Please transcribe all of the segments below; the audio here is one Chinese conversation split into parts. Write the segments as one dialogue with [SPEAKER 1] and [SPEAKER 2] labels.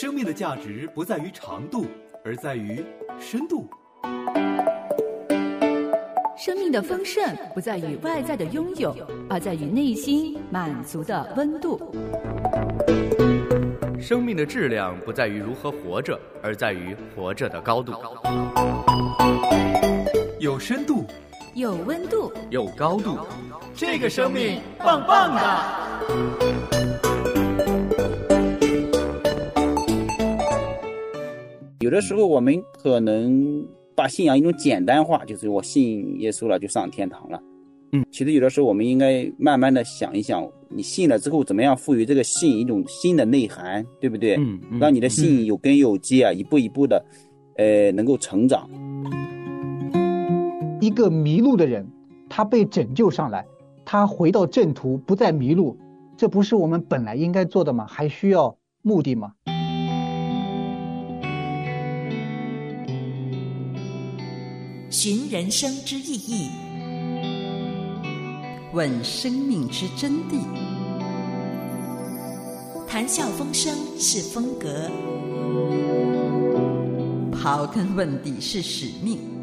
[SPEAKER 1] 生命的价值不在于长度，而在于深度。
[SPEAKER 2] 生命的丰盛不在于外在的拥有，而在于内心满足的温度。
[SPEAKER 3] 生命的质量不在于如何活着，而在于活着的高度。
[SPEAKER 1] 有深度，
[SPEAKER 2] 有温度，
[SPEAKER 3] 有高度，
[SPEAKER 1] 这个生命棒棒的。
[SPEAKER 4] 有的时候我们可能。把信仰一种简单化，就是我信耶稣了就上天堂了。
[SPEAKER 3] 嗯，
[SPEAKER 4] 其实有的时候我们应该慢慢的想一想，你信了之后怎么样赋予这个信一种新的内涵，对不对？
[SPEAKER 3] 嗯，
[SPEAKER 4] 让你的信有根有基啊，一步一步的，呃，能够成长。
[SPEAKER 5] 一个迷路的人，他被拯救上来，他回到正途，不再迷路，这不是我们本来应该做的吗？还需要目的吗？
[SPEAKER 6] 寻人生之意义，
[SPEAKER 7] 问生命之真谛。
[SPEAKER 6] 谈笑风生是风格，
[SPEAKER 7] 刨根问底是使命。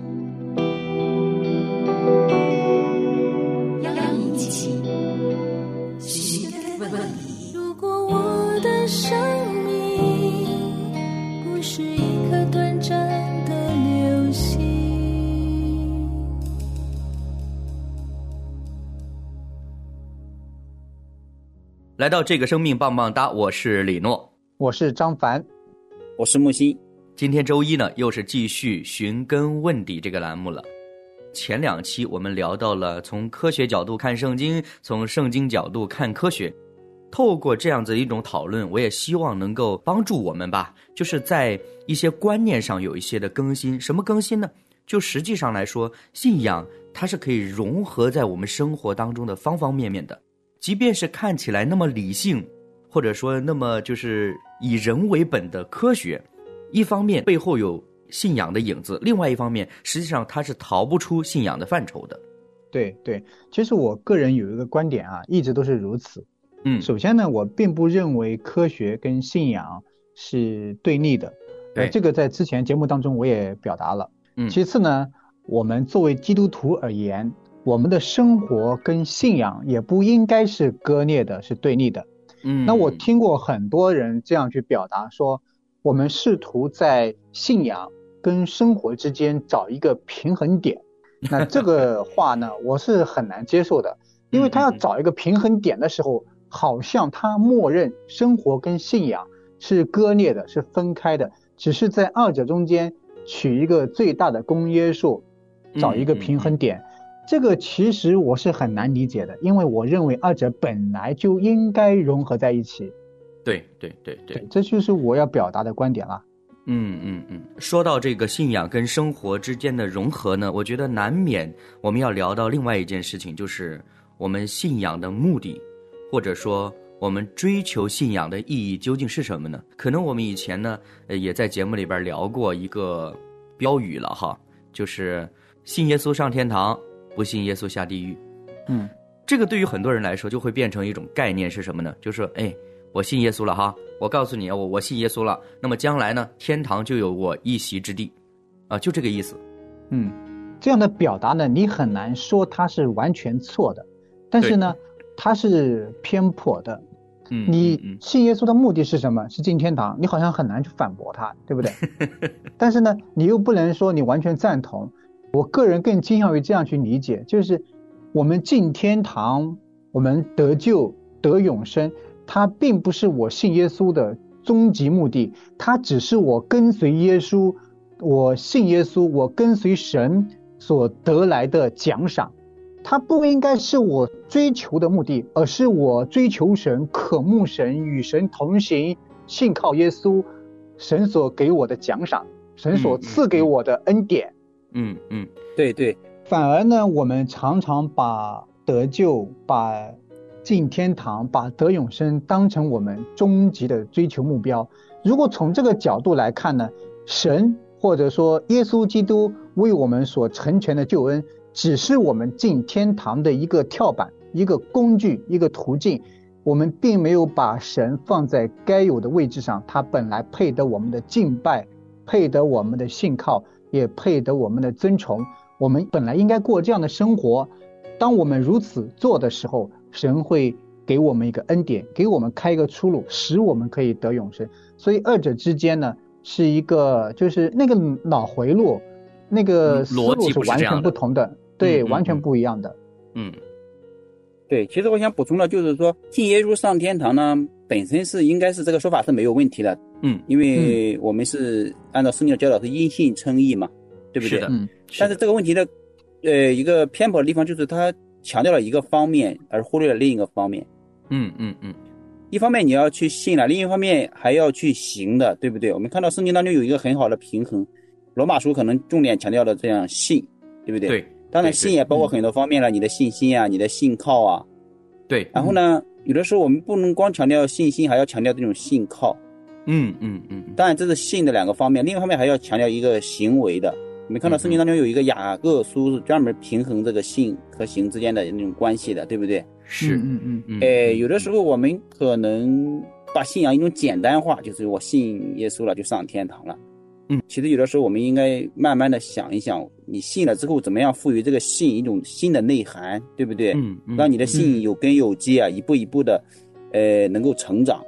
[SPEAKER 3] 来到这个生命棒棒哒，我是李诺，
[SPEAKER 5] 我是张凡，
[SPEAKER 4] 我是木心。
[SPEAKER 3] 今天周一呢，又是继续寻根问底这个栏目了。前两期我们聊到了从科学角度看圣经，从圣经角度看科学。透过这样子一种讨论，我也希望能够帮助我们吧，就是在一些观念上有一些的更新。什么更新呢？就实际上来说，信仰它是可以融合在我们生活当中的方方面面的。即便是看起来那么理性，或者说那么就是以人为本的科学，一方面背后有信仰的影子，另外一方面实际上它是逃不出信仰的范畴的。
[SPEAKER 5] 对对，其实我个人有一个观点啊，一直都是如此。
[SPEAKER 3] 嗯，
[SPEAKER 5] 首先呢，我并不认为科学跟信仰是对立的，
[SPEAKER 3] 对
[SPEAKER 5] 这个在之前节目当中我也表达了。
[SPEAKER 3] 嗯，
[SPEAKER 5] 其次呢，我们作为基督徒而言。我们的生活跟信仰也不应该是割裂的，是对立的。
[SPEAKER 3] 嗯，
[SPEAKER 5] 那我听过很多人这样去表达说，我们试图在信仰跟生活之间找一个平衡点。那这个 话呢，我是很难接受的，因为他要找一个平衡点的时候，好像他默认生活跟信仰是割裂的，是分开的，只是在二者中间取一个最大的公约数，找一个平衡点。这个其实我是很难理解的，因为我认为二者本来就应该融合在一起。
[SPEAKER 3] 对对对对，
[SPEAKER 5] 这就是我要表达的观点了。
[SPEAKER 3] 嗯嗯嗯，说到这个信仰跟生活之间的融合呢，我觉得难免我们要聊到另外一件事情，就是我们信仰的目的，或者说我们追求信仰的意义究竟是什么呢？可能我们以前呢，也在节目里边聊过一个标语了哈，就是信耶稣上天堂。不信耶稣下地狱，
[SPEAKER 5] 嗯，
[SPEAKER 3] 这个对于很多人来说就会变成一种概念是什么呢？就是哎，我信耶稣了哈，我告诉你啊，我我信耶稣了，那么将来呢，天堂就有我一席之地，啊，就这个意思。
[SPEAKER 5] 嗯，这样的表达呢，你很难说它是完全错的，但是呢，它是偏颇的。
[SPEAKER 3] 嗯，
[SPEAKER 5] 你信耶稣的目的是什么？是进天堂，你好像很难去反驳他，对不对？但是呢，你又不能说你完全赞同。我个人更倾向于这样去理解，就是我们进天堂，我们得救得永生，它并不是我信耶稣的终极目的，它只是我跟随耶稣，我信耶稣，我跟随神所得来的奖赏，它不应该是我追求的目的，而是我追求神、渴慕神、与神同行、信靠耶稣，神所给我的奖赏，神所赐给我的恩典。
[SPEAKER 3] 嗯嗯，嗯嗯
[SPEAKER 4] 对对，
[SPEAKER 5] 反而呢，我们常常把得救、把进天堂、把得永生当成我们终极的追求目标。如果从这个角度来看呢，神或者说耶稣基督为我们所成全的救恩，只是我们进天堂的一个跳板、一个工具、一个途径。我们并没有把神放在该有的位置上，他本来配得我们的敬拜，配得我们的信靠，也配得我们的尊崇。我们本来应该过这样的生活。当我们如此做的时候，神会给我们一个恩典，给我们开一个出路，使我们可以得永生。所以二者之间呢，是一个就是那个脑回路，那个思路是完全不同的，对，完全不一样的。
[SPEAKER 3] 嗯。
[SPEAKER 4] 对，其实我想补充的，就是说信耶稣上天堂呢，本身是应该是这个说法是没有问题的，
[SPEAKER 3] 嗯，
[SPEAKER 4] 因为我们是按照圣经的教导是因信称义嘛，对不对？
[SPEAKER 3] 是的，
[SPEAKER 5] 嗯。
[SPEAKER 4] 但是这个问题的，呃，一个偏颇的地方就是他强调了一个方面，而忽略了另一个方面。
[SPEAKER 3] 嗯嗯嗯。
[SPEAKER 4] 一方面你要去信了，另一方面还要去行的，对不对？我们看到圣经当中有一个很好的平衡，罗马书可能重点强调的这样信，对不对？
[SPEAKER 3] 对。
[SPEAKER 4] 当然，信也包括很多方面了，你的信心啊，你的信靠啊，
[SPEAKER 3] 对。
[SPEAKER 4] 然后呢，有的时候我们不能光强调信心，还要强调这种信靠。
[SPEAKER 3] 嗯嗯嗯。
[SPEAKER 4] 当然，这是信的两个方面，另一方面还要强调一个行为的。我们看到圣经当中有一个雅各书是专门平衡这个信和行之间的那种关系的，对不对？
[SPEAKER 3] 是。
[SPEAKER 5] 嗯嗯嗯。
[SPEAKER 4] 哎，有的时候我们可能把信仰一种简单化，就是我信耶稣了就上天堂了。
[SPEAKER 3] 嗯，
[SPEAKER 4] 其实有的时候我们应该慢慢的想一想，你信了之后怎么样赋予这个信一种新的内涵，对不对？
[SPEAKER 3] 嗯，
[SPEAKER 4] 让你的信有根有基啊，一步一步的，呃，能够成长，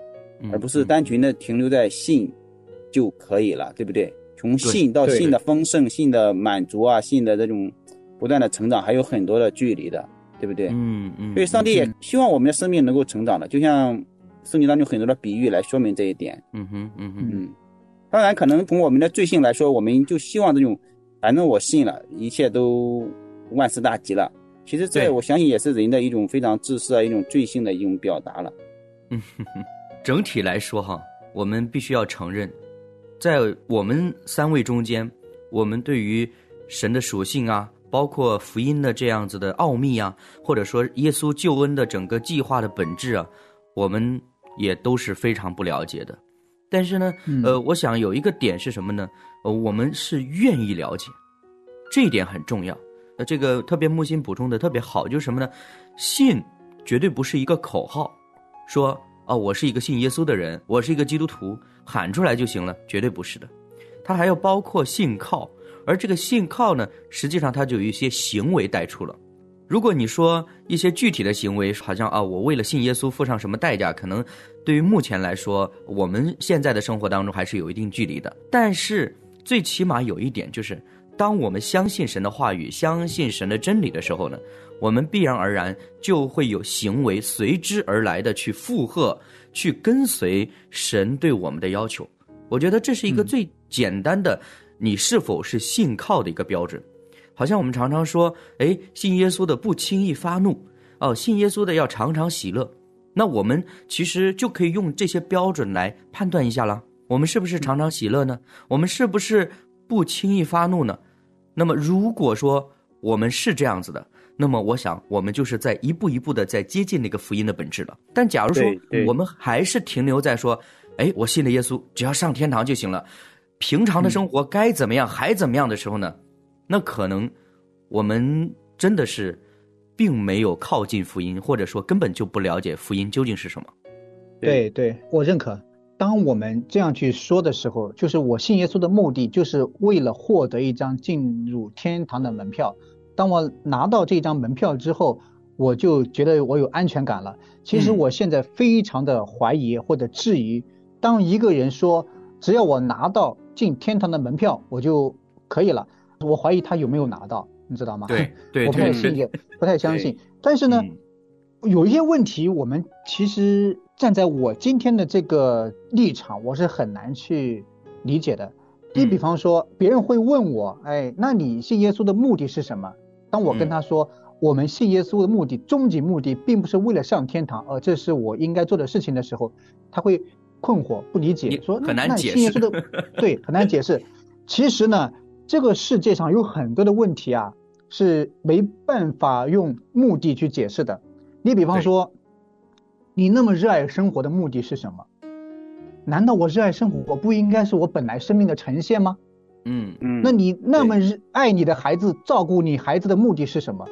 [SPEAKER 4] 而不是单纯的停留在信就可以了，对不对？从信到信的丰盛、信的满足啊，信的这种不断的成长，还有很多的距离的，对不对？
[SPEAKER 3] 嗯嗯。
[SPEAKER 4] 所以上帝也希望我们的生命能够成长的，就像圣经当中很多的比喻来说明这一点。
[SPEAKER 3] 嗯哼嗯哼
[SPEAKER 4] 嗯。当然，可能从我们的罪性来说，我们就希望这种，反正我信了，一切都万事大吉了。其实这我相信也是人的一种非常自私啊一种罪性的一种表达了。
[SPEAKER 3] 嗯，整体来说哈，我们必须要承认，在我们三位中间，我们对于神的属性啊，包括福音的这样子的奥秘啊，或者说耶稣救恩的整个计划的本质啊，我们也都是非常不了解的。但是呢，呃，我想有一个点是什么呢？呃，我们是愿意了解，这一点很重要。呃，这个特别木心补充的特别好，就是什么呢？信绝对不是一个口号，说啊，我是一个信耶稣的人，我是一个基督徒，喊出来就行了，绝对不是的。它还要包括信靠，而这个信靠呢，实际上它就有一些行为带出了。如果你说一些具体的行为，好像啊，我为了信耶稣付上什么代价，可能对于目前来说，我们现在的生活当中还是有一定距离的。但是最起码有一点就是，当我们相信神的话语、相信神的真理的时候呢，我们必然而然就会有行为随之而来的去附和、去跟随神对我们的要求。我觉得这是一个最简单的，你是否是信靠的一个标准。好像我们常常说，哎，信耶稣的不轻易发怒，哦，信耶稣的要常常喜乐。那我们其实就可以用这些标准来判断一下了，我们是不是常常喜乐呢？我们是不是不轻易发怒呢？那么如果说我们是这样子的，那么我想我们就是在一步一步的在接近那个福音的本质了。但假如说我们还是停留在说，哎，我信了耶稣，只要上天堂就行了，平常的生活该怎么样还怎么样的时候呢？那可能，我们真的是，并没有靠近福音，或者说根本就不了解福音究竟是什么。
[SPEAKER 5] 对对，我认可。当我们这样去说的时候，就是我信耶稣的目的，就是为了获得一张进入天堂的门票。当我拿到这张门票之后，我就觉得我有安全感了。其实我现在非常的怀疑或者质疑，当一个人说只要我拿到进天堂的门票，我就可以了。我怀疑他有没有拿到，你知道吗？
[SPEAKER 3] 对 对，
[SPEAKER 5] 我不太信也，不太相信。但是呢，有一些问题，我们其实站在我今天的这个立场，我是很难去理解的。你比方说，别人会问我，哎，那你信耶稣的目的是什么？当我跟他说，我们信耶稣的目的，终极目的，并不是为了上天堂，而这是我应该做的事情的时候，他会困惑，不理解，说
[SPEAKER 3] 很难解
[SPEAKER 5] 释。对，很难解释。其实呢。这个世界上有很多的问题啊，是没办法用目的去解释的。你比方说，你那么热爱生活的目的是什么？难道我热爱生活我不应该是我本来生命的呈现吗？
[SPEAKER 3] 嗯
[SPEAKER 4] 嗯。
[SPEAKER 5] 那你那么热爱你的孩子，照顾你孩子的目的是什么？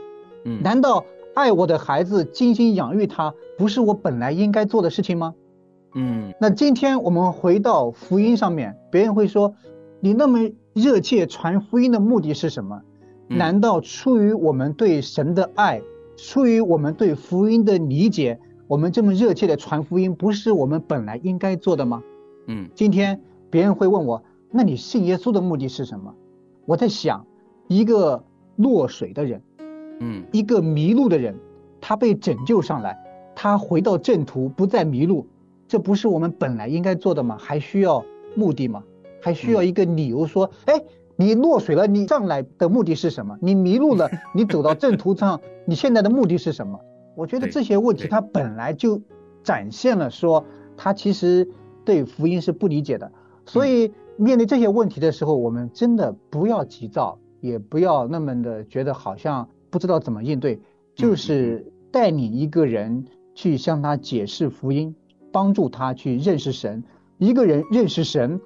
[SPEAKER 3] 嗯。
[SPEAKER 5] 难道爱我的孩子，精心养育他，不是我本来应该做的事情吗？
[SPEAKER 3] 嗯，
[SPEAKER 5] 那今天我们回到福音上面，别人会说，你那么热切传福音的目的是什么？难道出于我们对神的爱，出于我们对福音的理解，我们这么热切的传福音，不是我们本来应该做的吗？
[SPEAKER 3] 嗯，
[SPEAKER 5] 今天别人会问我，那你信耶稣的目的是什么？我在想，一个落水的人，
[SPEAKER 3] 嗯，
[SPEAKER 5] 一个迷路的人，他被拯救上来，他回到正途，不再迷路，这不是我们本来应该做的吗？还需要目的吗？还需要一个理由说，哎。你落水了，你上来的目的是什么？你迷路了，你走到正途上，你现在的目的是什么？我觉得这些问题它本来就展现了说他其实对福音是不理解的。所以面对这些问题的时候，我们真的不要急躁，也不要那么的觉得好像不知道怎么应对，就是带领一个人去向他解释福音，帮助他去认识神。一个人认识神。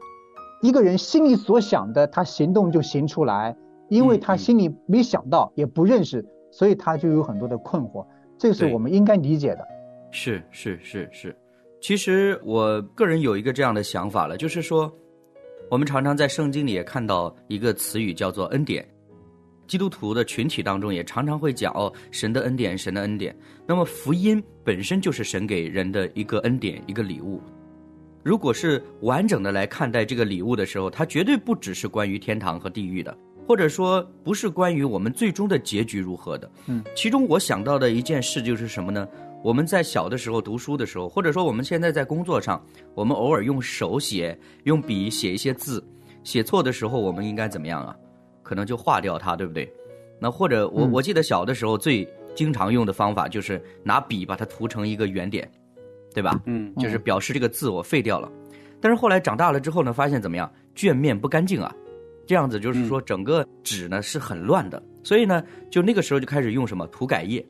[SPEAKER 5] 一个人心里所想的，他行动就行出来，因为他心里没想到，也不认识，所以他就有很多的困惑。这是我们应该理解的。
[SPEAKER 3] 是是是是，其实我个人有一个这样的想法了，就是说，我们常常在圣经里也看到一个词语叫做恩典，基督徒的群体当中也常常会讲哦，神的恩典，神的恩典。那么福音本身就是神给人的一个恩典，一个礼物。如果是完整的来看待这个礼物的时候，它绝对不只是关于天堂和地狱的，或者说不是关于我们最终的结局如何的。
[SPEAKER 5] 嗯，
[SPEAKER 3] 其中我想到的一件事就是什么呢？我们在小的时候读书的时候，或者说我们现在在工作上，我们偶尔用手写、用笔写一些字，写错的时候，我们应该怎么样啊？可能就划掉它，对不对？那或者我我记得小的时候最经常用的方法就是拿笔把它涂成一个圆点。对吧？
[SPEAKER 4] 嗯，
[SPEAKER 3] 就是表示这个字我废掉了，但是后来长大了之后呢，发现怎么样？卷面不干净啊，这样子就是说整个纸呢是很乱的，所以呢，就那个时候就开始用什么涂改液，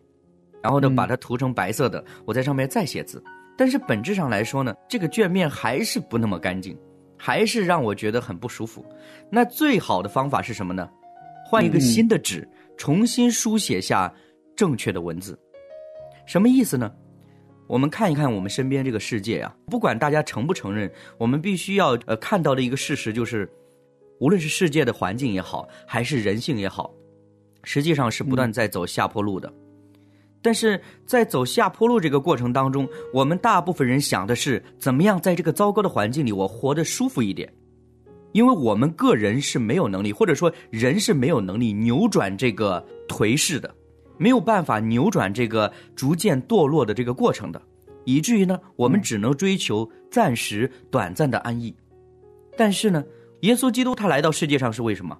[SPEAKER 3] 然后呢把它涂成白色的，我在上面再写字。但是本质上来说呢，这个卷面还是不那么干净，还是让我觉得很不舒服。那最好的方法是什么呢？换一个新的纸，重新书写下正确的文字。什么意思呢？我们看一看我们身边这个世界啊，不管大家承不承认，我们必须要呃看到的一个事实就是，无论是世界的环境也好，还是人性也好，实际上是不断在走下坡路的。但是在走下坡路这个过程当中，我们大部分人想的是怎么样在这个糟糕的环境里我活得舒服一点，因为我们个人是没有能力，或者说人是没有能力扭转这个颓势的。没有办法扭转这个逐渐堕落的这个过程的，以至于呢，我们只能追求暂时短暂的安逸。但是呢，耶稣基督他来到世界上是为什么？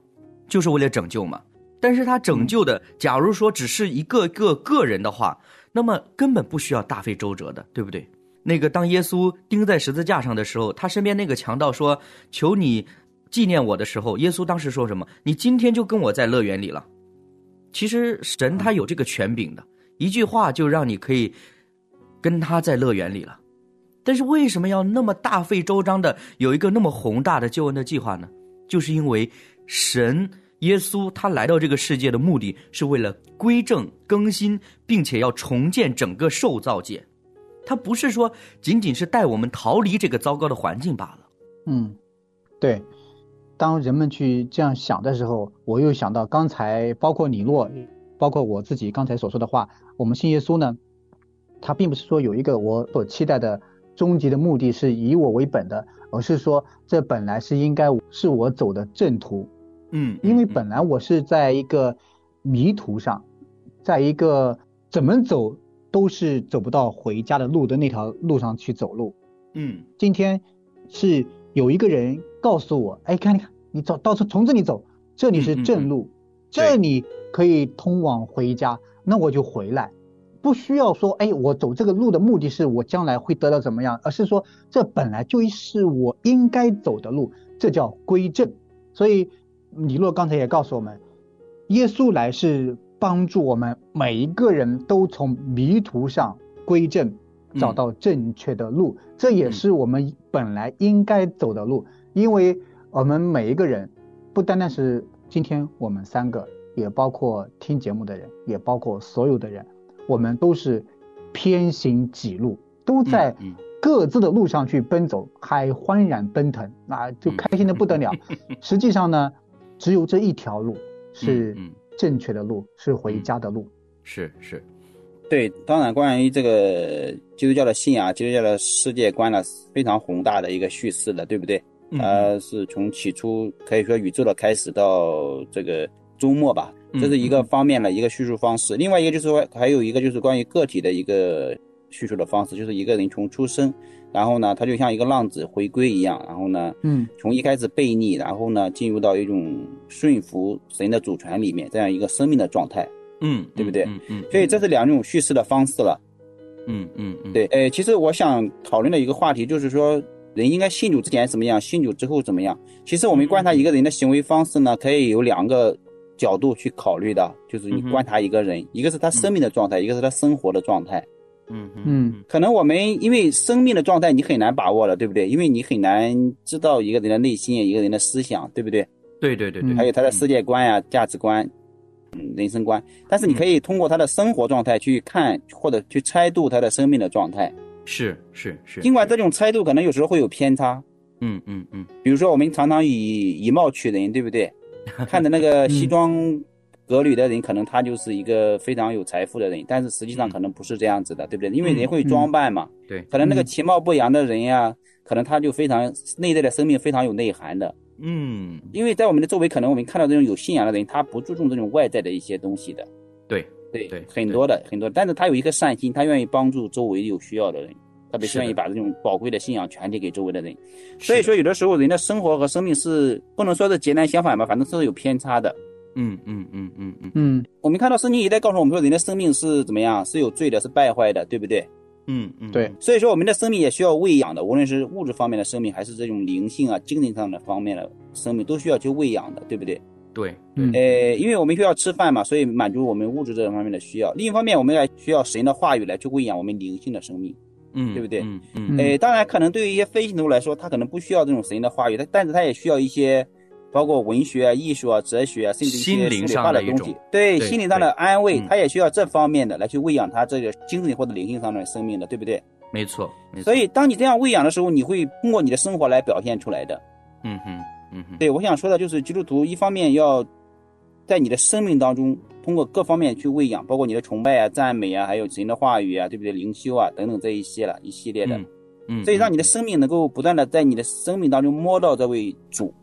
[SPEAKER 3] 就是为了拯救嘛。但是他拯救的，假如说只是一个个个人的话，那么根本不需要大费周折的，对不对？那个当耶稣钉在十字架上的时候，他身边那个强盗说：“求你纪念我的时候，耶稣当时说什么？你今天就跟我在乐园里了。”其实神他有这个权柄的，一句话就让你可以跟他在乐园里了。但是为什么要那么大费周章的有一个那么宏大的救恩的计划呢？就是因为神耶稣他来到这个世界的目的是为了归正更新，并且要重建整个受造界。他不是说仅仅是带我们逃离这个糟糕的环境罢了。
[SPEAKER 5] 嗯，对。当人们去这样想的时候，我又想到刚才包括李洛，包括我自己刚才所说的话。我们信耶稣呢，他并不是说有一个我所期待的终极的目的是以我为本的，而是说这本来是应该是我走的正途。
[SPEAKER 3] 嗯，
[SPEAKER 5] 因为本来我是在一个迷途上，在一个怎么走都是走不到回家的路的那条路上去走路。
[SPEAKER 3] 嗯，
[SPEAKER 5] 今天是有一个人告诉我，哎，看你看。你走到处从这里走，这里是正路，这里可以通往回家，那我就回来，不需要说，哎，我走这个路的目的是我将来会得到怎么样，而是说这本来就是我应该走的路，这叫归正。所以李洛刚才也告诉我们，耶稣来是帮助我们每一个人都从迷途上归正，找到正确的路，这也是我们本来应该走的路，因为。我们每一个人，不单单是今天我们三个，也包括听节目的人，也包括所有的人。我们都是偏行己路，都在各自的路上去奔走，还欢然奔腾，那，就开心的不得了。实际上呢，只有这一条路是正确的路，是回家的路。
[SPEAKER 3] 是是，
[SPEAKER 4] 对，当然，关于这个基督教的信仰、基督教的世界观呢，非常宏大的一个叙事的，对不对？呃，是从起初可以说宇宙的开始到这个周末吧，这是一个方面的一个叙述方式。另外一个就是说，还有一个就是关于个体的一个叙述的方式，就是一个人从出生，然后呢，他就像一个浪子回归一样，然后呢，
[SPEAKER 5] 嗯，
[SPEAKER 4] 从一开始悖逆，然后呢，进入到一种顺服神的主权里面，这样一个生命的状态。
[SPEAKER 3] 嗯，
[SPEAKER 4] 对不对？
[SPEAKER 3] 嗯嗯，
[SPEAKER 4] 所以这是两种叙事的方式了。
[SPEAKER 3] 嗯嗯嗯，
[SPEAKER 4] 对，诶，其实我想讨论的一个话题就是说，人应该信主之前怎么样，信主之后怎么样？其实我们观察一个人的行为方式呢，可以有两个角度去考虑的，就是你观察一个人，一个是他生命的状态，一个是他生活的状态。
[SPEAKER 3] 嗯
[SPEAKER 5] 嗯，
[SPEAKER 4] 可能我们因为生命的状态你很难把握了，对不对？因为你很难知道一个人的内心，一个人的思想，对不对？
[SPEAKER 3] 对对对对，
[SPEAKER 4] 还有他的世界观呀、价值观。嗯，人生观，但是你可以通过他的生活状态去看或者去猜度他的生命的状态，
[SPEAKER 3] 是是是。
[SPEAKER 4] 尽管这种猜度可能有时候会有偏差，
[SPEAKER 3] 嗯嗯嗯。
[SPEAKER 4] 比如说我们常常以以貌取人，对不对？看着那个西装革履的人，可能他就是一个非常有财富的人，但是实际上可能不是这样子的，对不对？因为人会装扮嘛，
[SPEAKER 3] 对。
[SPEAKER 4] 可能那个其貌不扬的人呀，可能他就非常内在的生命非常有内涵的。
[SPEAKER 3] 嗯，
[SPEAKER 4] 因为在我们的周围，可能我们看到这种有信仰的人，他不注重这种外在的一些东西的。
[SPEAKER 3] 对
[SPEAKER 4] 对
[SPEAKER 3] 对，
[SPEAKER 4] 很多的很多，但是他有一颗善心，他愿意帮助周围有需要的人，特别是愿意把这种宝贵的信仰传递给周围的人。所以说，有的时候人的生活和生命是不能说是截然相反吧，反正是有偏差的。
[SPEAKER 3] 嗯嗯嗯嗯嗯
[SPEAKER 5] 嗯，
[SPEAKER 4] 我们看到圣经一再告诉我们说，人的生命是怎么样，是有罪的，是败坏的，对不对？
[SPEAKER 3] 嗯嗯，
[SPEAKER 5] 对，
[SPEAKER 4] 所以说我们的生命也需要喂养的，无论是物质方面的生命，还是这种灵性啊、精神上的方面的生命，都需要去喂养的，对不对？
[SPEAKER 3] 对，
[SPEAKER 4] 呃，因为我们需要吃饭嘛，所以满足我们物质这方面的需要。另一方面，我们也需要神的话语来去喂养我们灵性的生命，
[SPEAKER 3] 嗯，
[SPEAKER 4] 对不对？
[SPEAKER 3] 嗯嗯，
[SPEAKER 4] 呃，当然，可能对于一些非信徒来说，他可能不需要这种神的话语，他但是他也需要一些。包括文学啊、艺术啊、哲学啊，甚至一些心理化的东西，对心理上的安慰，他也需要这方面的来去喂养他这个精神或者灵性上的生命的，对不对？
[SPEAKER 3] 没错。
[SPEAKER 4] 所以，当你这样喂养的时候，你会通过你的生活来表现出来的。
[SPEAKER 3] 嗯哼，嗯哼。
[SPEAKER 4] 对，我想说的就是，基督徒一方面要在你的生命当中通过各方面去喂养，包括你的崇拜啊、赞美啊，还有神的话语啊，对不对？灵修啊等等这一些了一系列的。
[SPEAKER 3] 嗯。
[SPEAKER 4] 所以，让你的生命能够不断的在你的生命当中摸到这位主。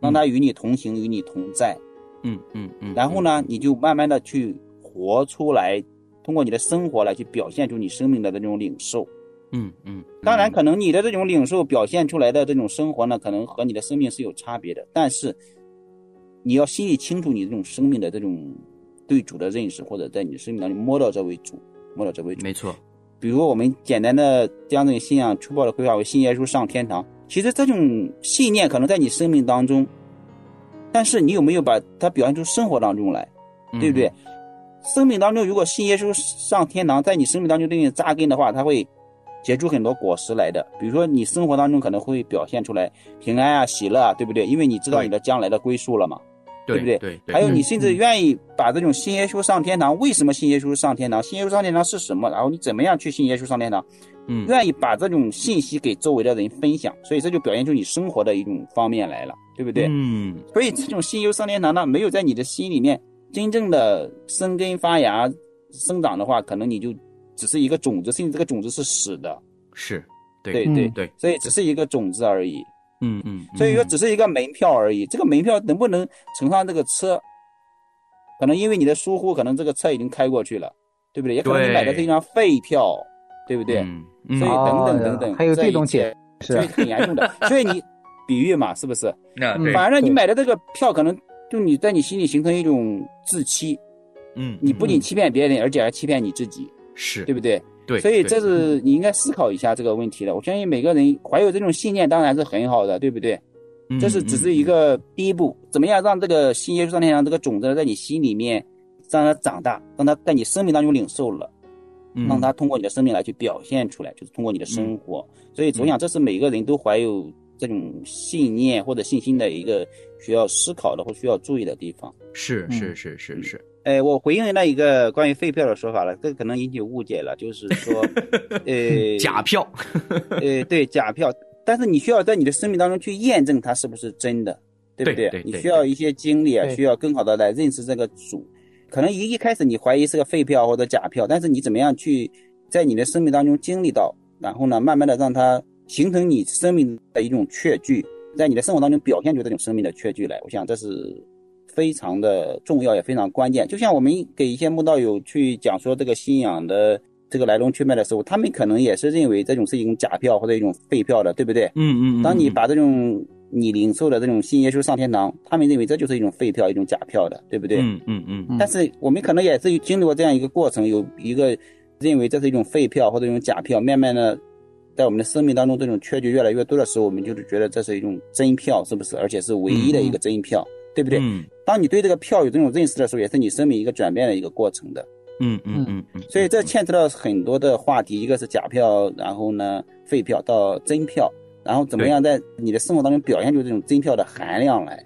[SPEAKER 4] 让他与你同行，与你同在，
[SPEAKER 3] 嗯嗯嗯，
[SPEAKER 4] 然后呢，你就慢慢的去活出来，通过你的生活来去表现出你生命的这种领受，
[SPEAKER 3] 嗯嗯。
[SPEAKER 4] 当然，可能你的这种领受表现出来的这种生活呢，可能和你的生命是有差别的，但是你要心里清楚你这种生命的这种对主的认识，或者在你的生命当中摸到这位主，摸到这位主。
[SPEAKER 3] 没错。
[SPEAKER 4] 比如我们简单的将这个信仰粗暴的规划为信耶稣上天堂。其实这种信念可能在你生命当中，但是你有没有把它表现出生活当中来，对不对？生命当中如果信耶稣上天堂，在你生命当中对你扎根的话，它会结出很多果实来的。比如说你生活当中可能会表现出来平安啊、喜乐啊，对不对？因为你知道你的将来的归宿了嘛，对不对？
[SPEAKER 3] 对。
[SPEAKER 4] 还有你甚至愿意把这种信耶稣上天堂，为什么信耶稣上天堂？信耶稣上天堂是什么？然后你怎么样去信耶稣上天堂？
[SPEAKER 3] 嗯，
[SPEAKER 4] 愿意把这种信息给周围的人分享，所以这就表现出你生活的一种方面来了，对不对？
[SPEAKER 3] 嗯，
[SPEAKER 4] 所以这种信由上天堂呢，没有在你的心里面真正的生根发芽、生长的话，可能你就只是一个种子，甚至这个种子是死的。
[SPEAKER 3] 是，对
[SPEAKER 4] 对对
[SPEAKER 3] 对，
[SPEAKER 4] 所以只是一个种子而已。
[SPEAKER 3] 嗯嗯，
[SPEAKER 4] 所以说只是一个门票而已。这个门票能不能乘上这个车，可能因为你的疏忽，可能这个车已经开过去了，对不对？也可能你买的是一张废票，对不对？所以等等等等，
[SPEAKER 5] 还有这种
[SPEAKER 4] 解
[SPEAKER 5] 释，
[SPEAKER 4] 很严重的。所以你比喻嘛，是不是？
[SPEAKER 3] 那
[SPEAKER 4] 反而你买的这个票，可能就你在你心里形成一种自欺。
[SPEAKER 3] 嗯，
[SPEAKER 4] 你不仅欺骗别人，而且还欺骗你自己，
[SPEAKER 3] 是
[SPEAKER 4] 对不对？
[SPEAKER 3] 对。
[SPEAKER 4] 所以这是你应该思考一下这个问题的。我相信每个人怀有这种信念，当然是很好的，对不对？这是只是一个第一步，怎么样让这个新耶稣上天堂这个种子在你心里面让它长大，让它在你生命当中领受了。让它通过你的生命来去表现出来，就是通过你的生活。所以，我想这是每个人都怀有这种信念或者信心的一个需要思考的或需要注意的地方。
[SPEAKER 3] 是是是是是，
[SPEAKER 4] 呃，我回应那一个关于废票的说法了，这可能引起误解了，就是说，呃，
[SPEAKER 3] 假票，
[SPEAKER 4] 呃，对，假票，但是你需要在你的生命当中去验证它是不是真的，对不
[SPEAKER 3] 对？
[SPEAKER 4] 你需要一些经历啊，需要更好的来认识这个主。可能一一开始你怀疑是个废票或者假票，但是你怎么样去在你的生命当中经历到，然后呢，慢慢的让它形成你生命的一种确据，在你的生活当中表现出这种生命的确据来，我想这是。非常的重要，也非常关键。就像我们给一些慕道友去讲说这个信仰的这个来龙去脉的时候，他们可能也是认为这种是一种假票或者一种废票的，对不对？
[SPEAKER 3] 嗯嗯。
[SPEAKER 4] 当你把这种你领受的这种信耶稣上天堂，他们认为这就是一种废票，一种假票的，对不对？
[SPEAKER 3] 嗯嗯嗯。
[SPEAKER 4] 但是我们可能也是经历过这样一个过程，有一个认为这是一种废票或者一种假票，慢慢的在我们的生命当中这种缺据越来越多的时候，我们就是觉得这是一种真票，是不是？而且是唯一的一个真票。对不对？
[SPEAKER 3] 嗯，
[SPEAKER 4] 当你对这个票有这种认识的时候，也是你生命一个转变的一个过程的。
[SPEAKER 3] 嗯嗯嗯嗯。
[SPEAKER 4] 所以这牵扯到很多的话题，一个是假票，然后呢废票到真票，然后怎么样在你的生活当中表现出这种真票的含量来？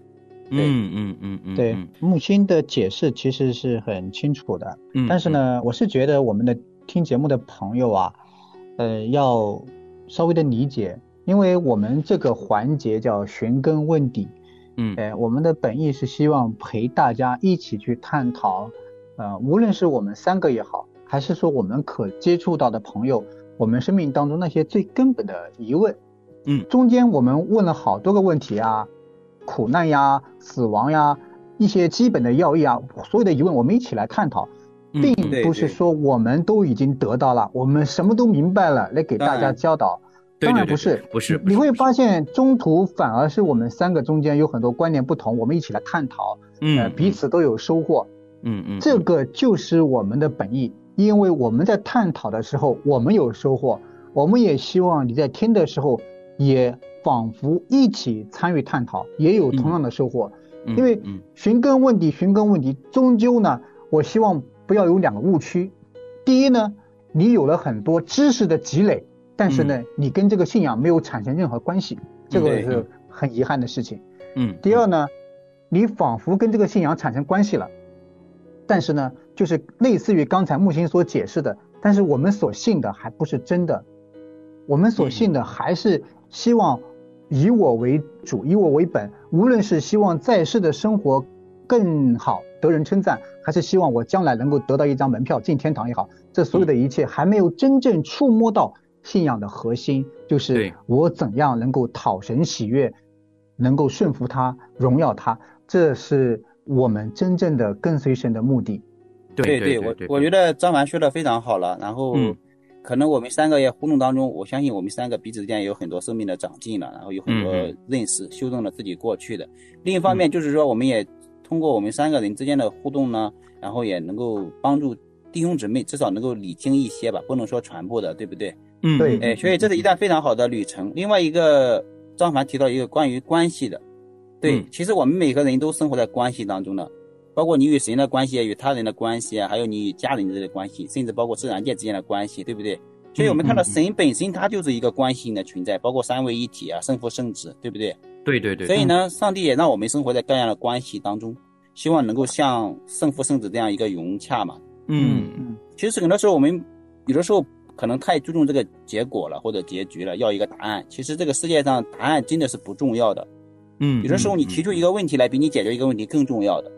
[SPEAKER 3] 嗯嗯嗯嗯。
[SPEAKER 5] 对，木心的解释其实是很清楚的。嗯。但是呢，我是觉得我们的听节目的朋友啊，呃，要稍微的理解，因为我们这个环节叫寻根问底。
[SPEAKER 3] 嗯，
[SPEAKER 5] 哎，我们的本意是希望陪大家一起去探讨，呃，无论是我们三个也好，还是说我们可接触到的朋友，我们生命当中那些最根本的疑问，
[SPEAKER 3] 嗯，
[SPEAKER 5] 中间我们问了好多个问题啊，苦难呀、死亡呀，一些基本的要义啊，所有的疑问我们一起来探讨，并不是说我们都已经得到了，我们什么都明白了来给大家教导。当然不是，
[SPEAKER 3] 不是，
[SPEAKER 5] 你会发现中途反而是我们三个中间有很多观念不同，我们一起来探讨，
[SPEAKER 3] 嗯，
[SPEAKER 5] 彼此都有收获，
[SPEAKER 3] 嗯嗯，
[SPEAKER 5] 这个就是我们的本意，因为我们在探讨的时候我们有收获，我们也希望你在听的时候也仿佛一起参与探讨，也有同样的收获，因为寻根问底，寻根问底，终究呢，我希望不要有两个误区，第一呢，你有了很多知识的积累。但是呢，你跟这个信仰没有产生任何关系，这个是很遗憾的事情。
[SPEAKER 3] 嗯。
[SPEAKER 5] 第二呢，你仿佛跟这个信仰产生关系了，但是呢，就是类似于刚才木星所解释的，但是我们所信的还不是真的，我们所信的还是希望以我为主，以我为本，无论是希望在世的生活更好，得人称赞，还是希望我将来能够得到一张门票进天堂也好，这所有的一切还没有真正触摸到。信仰的核心就是我怎样能够讨神喜悦，能够顺服他、荣耀他，这是我们真正的跟随神的目的。
[SPEAKER 3] 对
[SPEAKER 4] 对，我我觉得张凡说的非常好了。然后，可能我们三个也互动当中，我相信我们三个彼此之间也有很多生命的长进了，然后有很多认识，修正了自己过去的。另一方面，就是说我们也通过我们三个人之间的互动呢，然后也能够帮助弟兄姊妹，至少能够理清一些吧，不能说全部的，对不对？
[SPEAKER 3] 嗯，
[SPEAKER 5] 对，
[SPEAKER 4] 哎，所以这是一段非常好的旅程。另外一个，张凡提到一个关于关系的，对，其实我们每个人都生活在关系当中的，包括你与神的关系，与他人的关系啊，还有你与家人之间的关系，甚至包括自然界之间的关系，对不对？所以我们看到神本身它就是一个关系性的存在，包括三位一体啊，圣父圣子，对不对？
[SPEAKER 3] 对对对。
[SPEAKER 4] 所以呢，上帝也让我们生活在各样的关系当中，希望能够像圣父圣子这样一个融洽嘛。
[SPEAKER 3] 嗯嗯。
[SPEAKER 4] 其实很多时候我们有的时候。可能太注重这个结果了，或者结局了，要一个答案。其实这个世界上答案真的是不重要的。
[SPEAKER 3] 嗯，
[SPEAKER 4] 有的时候你提出一个问题来，比你解决一个问题更重要的。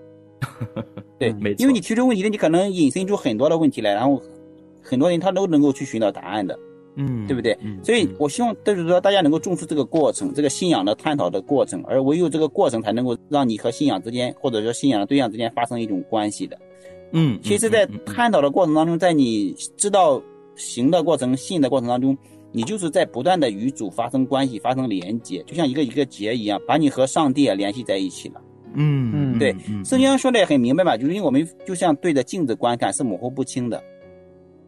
[SPEAKER 4] 对，
[SPEAKER 3] 没错。
[SPEAKER 4] 因为你提出问题的，你可能引申出很多的问题来，然后很多人他都能够去寻找答案的。
[SPEAKER 3] 嗯，
[SPEAKER 4] 对不对？所以我希望就是说大家能够重视这个过程，这个信仰的探讨的过程，而唯有这个过程才能够让你和信仰之间，或者说信仰的对象之间发生一种关系的。
[SPEAKER 3] 嗯，
[SPEAKER 4] 其实，在探讨的过程当中，在你知道。行的过程，信的过程当中，你就是在不断的与主发生关系，发生连接，就像一个一个结一样，把你和上帝啊联系在一起了。
[SPEAKER 3] 嗯
[SPEAKER 5] 嗯，
[SPEAKER 4] 对，圣经上说的也很明白嘛，就是因为我们就像对着镜子观看，是模糊不清的，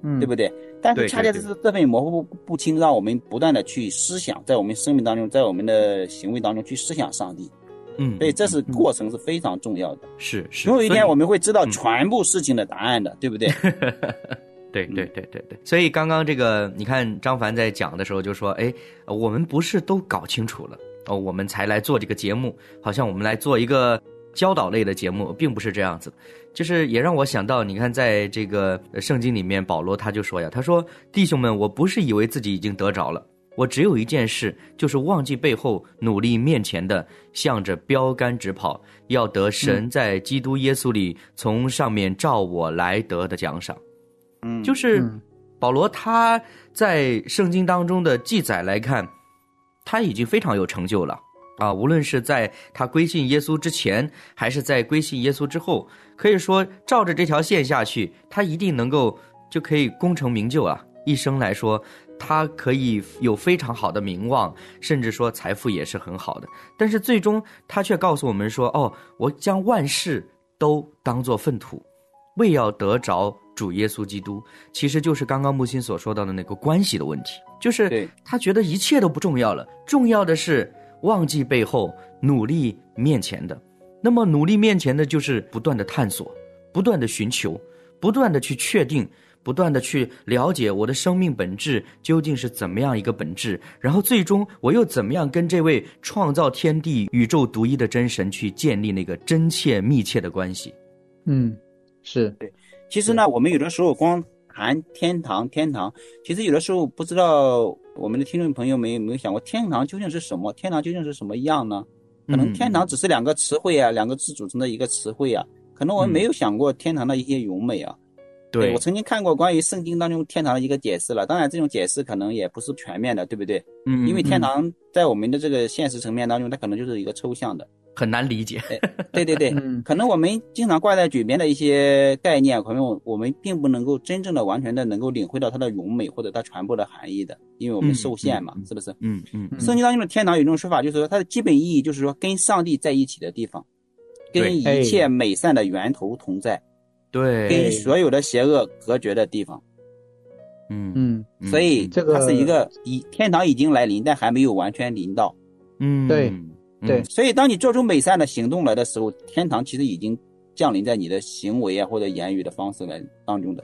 [SPEAKER 5] 嗯，
[SPEAKER 4] 对不对？但是恰恰是这份模糊不清，让我们不断的去思想，在我们生命当中，在我们的行为当中去思想上帝。
[SPEAKER 3] 嗯，
[SPEAKER 4] 所以这是过程是非常重要的。
[SPEAKER 3] 是是，
[SPEAKER 4] 总有一天我们会知道全部事情的答案的，对不对？
[SPEAKER 3] 对对对对对，所以刚刚这个，你看张凡在讲的时候就说：“哎，我们不是都搞清楚了哦，我们才来做这个节目，好像我们来做一个教导类的节目，并不是这样子，就是也让我想到，你看，在这个圣经里面，保罗他就说呀，他说：“弟兄们，我不是以为自己已经得着了，我只有一件事，就是忘记背后，努力面前的，向着标杆直跑，要得神在基督耶稣里从上面照我来得的奖赏。”
[SPEAKER 4] 嗯，
[SPEAKER 3] 就是保罗他在圣经当中的记载来看，他已经非常有成就了。啊，无论是在他归信耶稣之前，还是在归信耶稣之后，可以说照着这条线下去，他一定能够就可以功成名就啊！一生来说，他可以有非常好的名望，甚至说财富也是很好的。但是最终他却告诉我们说：“哦，我将万事都当作粪土，为要得着主耶稣基督。”其实就是刚刚木心所说到的那个关系的问题，就是他觉得一切都不重要了，重要的是。忘记背后，努力面前的，那么努力面前的就是不断的探索，不断的寻求，不断的去确定，不断的去了解我的生命本质究竟是怎么样一个本质，然后最终我又怎么样跟这位创造天地宇宙独一的真神去建立那个真切密切的关系。
[SPEAKER 5] 嗯，是
[SPEAKER 4] 对。其实呢，我们有的时候光谈天堂，天堂，其实有的时候不知道。我们的听众朋友们有没有想过，天堂究竟是什么？天堂究竟是什么样呢？可能天堂只是两个词汇啊，两个字组成的一个词汇啊。可能我们没有想过天堂的一些荣美啊。
[SPEAKER 3] 对
[SPEAKER 4] 我曾经看过关于圣经当中天堂的一个解释了，当然这种解释可能也不是全面的，对不对？
[SPEAKER 3] 嗯。
[SPEAKER 4] 因为天堂在我们的这个现实层面当中，它可能就是一个抽象的。
[SPEAKER 3] 很难理解，
[SPEAKER 4] 对对对，可能我们经常挂在嘴边的一些概念，可能我我们并不能够真正的、完全的能够领会到它的荣美或者它传播的含义的，因为我们受限嘛，是不是？
[SPEAKER 3] 嗯嗯。
[SPEAKER 4] 圣经当中的天堂有一种说法，就是说它的基本意义就是说跟上帝在一起的地方，跟一切美善的源头同在，
[SPEAKER 3] 对，
[SPEAKER 4] 跟所有的邪恶隔绝的地方。
[SPEAKER 3] 嗯
[SPEAKER 5] 嗯。
[SPEAKER 4] 所以这个它是一个已天堂已经来临，但还没有完全临到。
[SPEAKER 3] 嗯，
[SPEAKER 5] 对。对，
[SPEAKER 4] 所以当你做出美善的行动来的时候，天堂其实已经降临在你的行为啊或者言语的方式来当中的。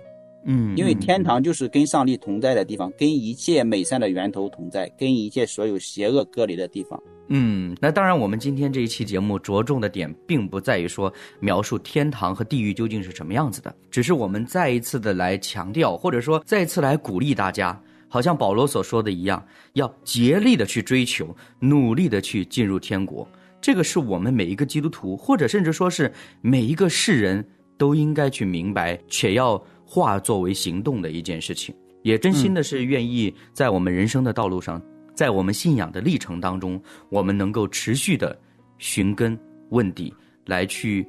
[SPEAKER 3] 嗯，
[SPEAKER 4] 因为天堂就是跟上帝同在的地方，跟一切美善的源头同在，跟一切所有邪恶隔离的地方。
[SPEAKER 3] 嗯，那当然，我们今天这一期节目着重的点，并不在于说描述天堂和地狱究竟是什么样子的，只是我们再一次的来强调，或者说再一次来鼓励大家。好像保罗所说的一样，要竭力的去追求，努力的去进入天国。这个是我们每一个基督徒，或者甚至说是每一个世人都应该去明白，且要化作为行动的一件事情。也真心的是愿意在我们人生的道路上，在我们信仰的历程当中，我们能够持续的寻根问底，来去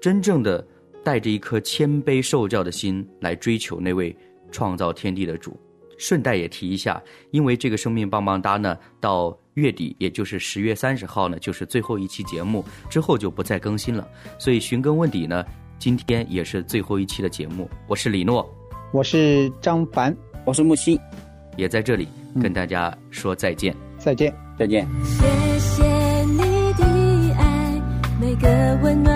[SPEAKER 3] 真正的带着一颗谦卑受教的心来追求那位创造天地的主。顺带也提一下，因为这个生命棒棒哒呢，到月底，也就是十月三十号呢，就是最后一期节目，之后就不再更新了。所以寻根问底呢，今天也是最后一期的节目。我是李诺，
[SPEAKER 5] 我是张凡，
[SPEAKER 4] 我是木心，
[SPEAKER 3] 也在这里跟大家说再见，
[SPEAKER 5] 再见，
[SPEAKER 4] 再见。
[SPEAKER 8] 谢谢你的爱，每个温暖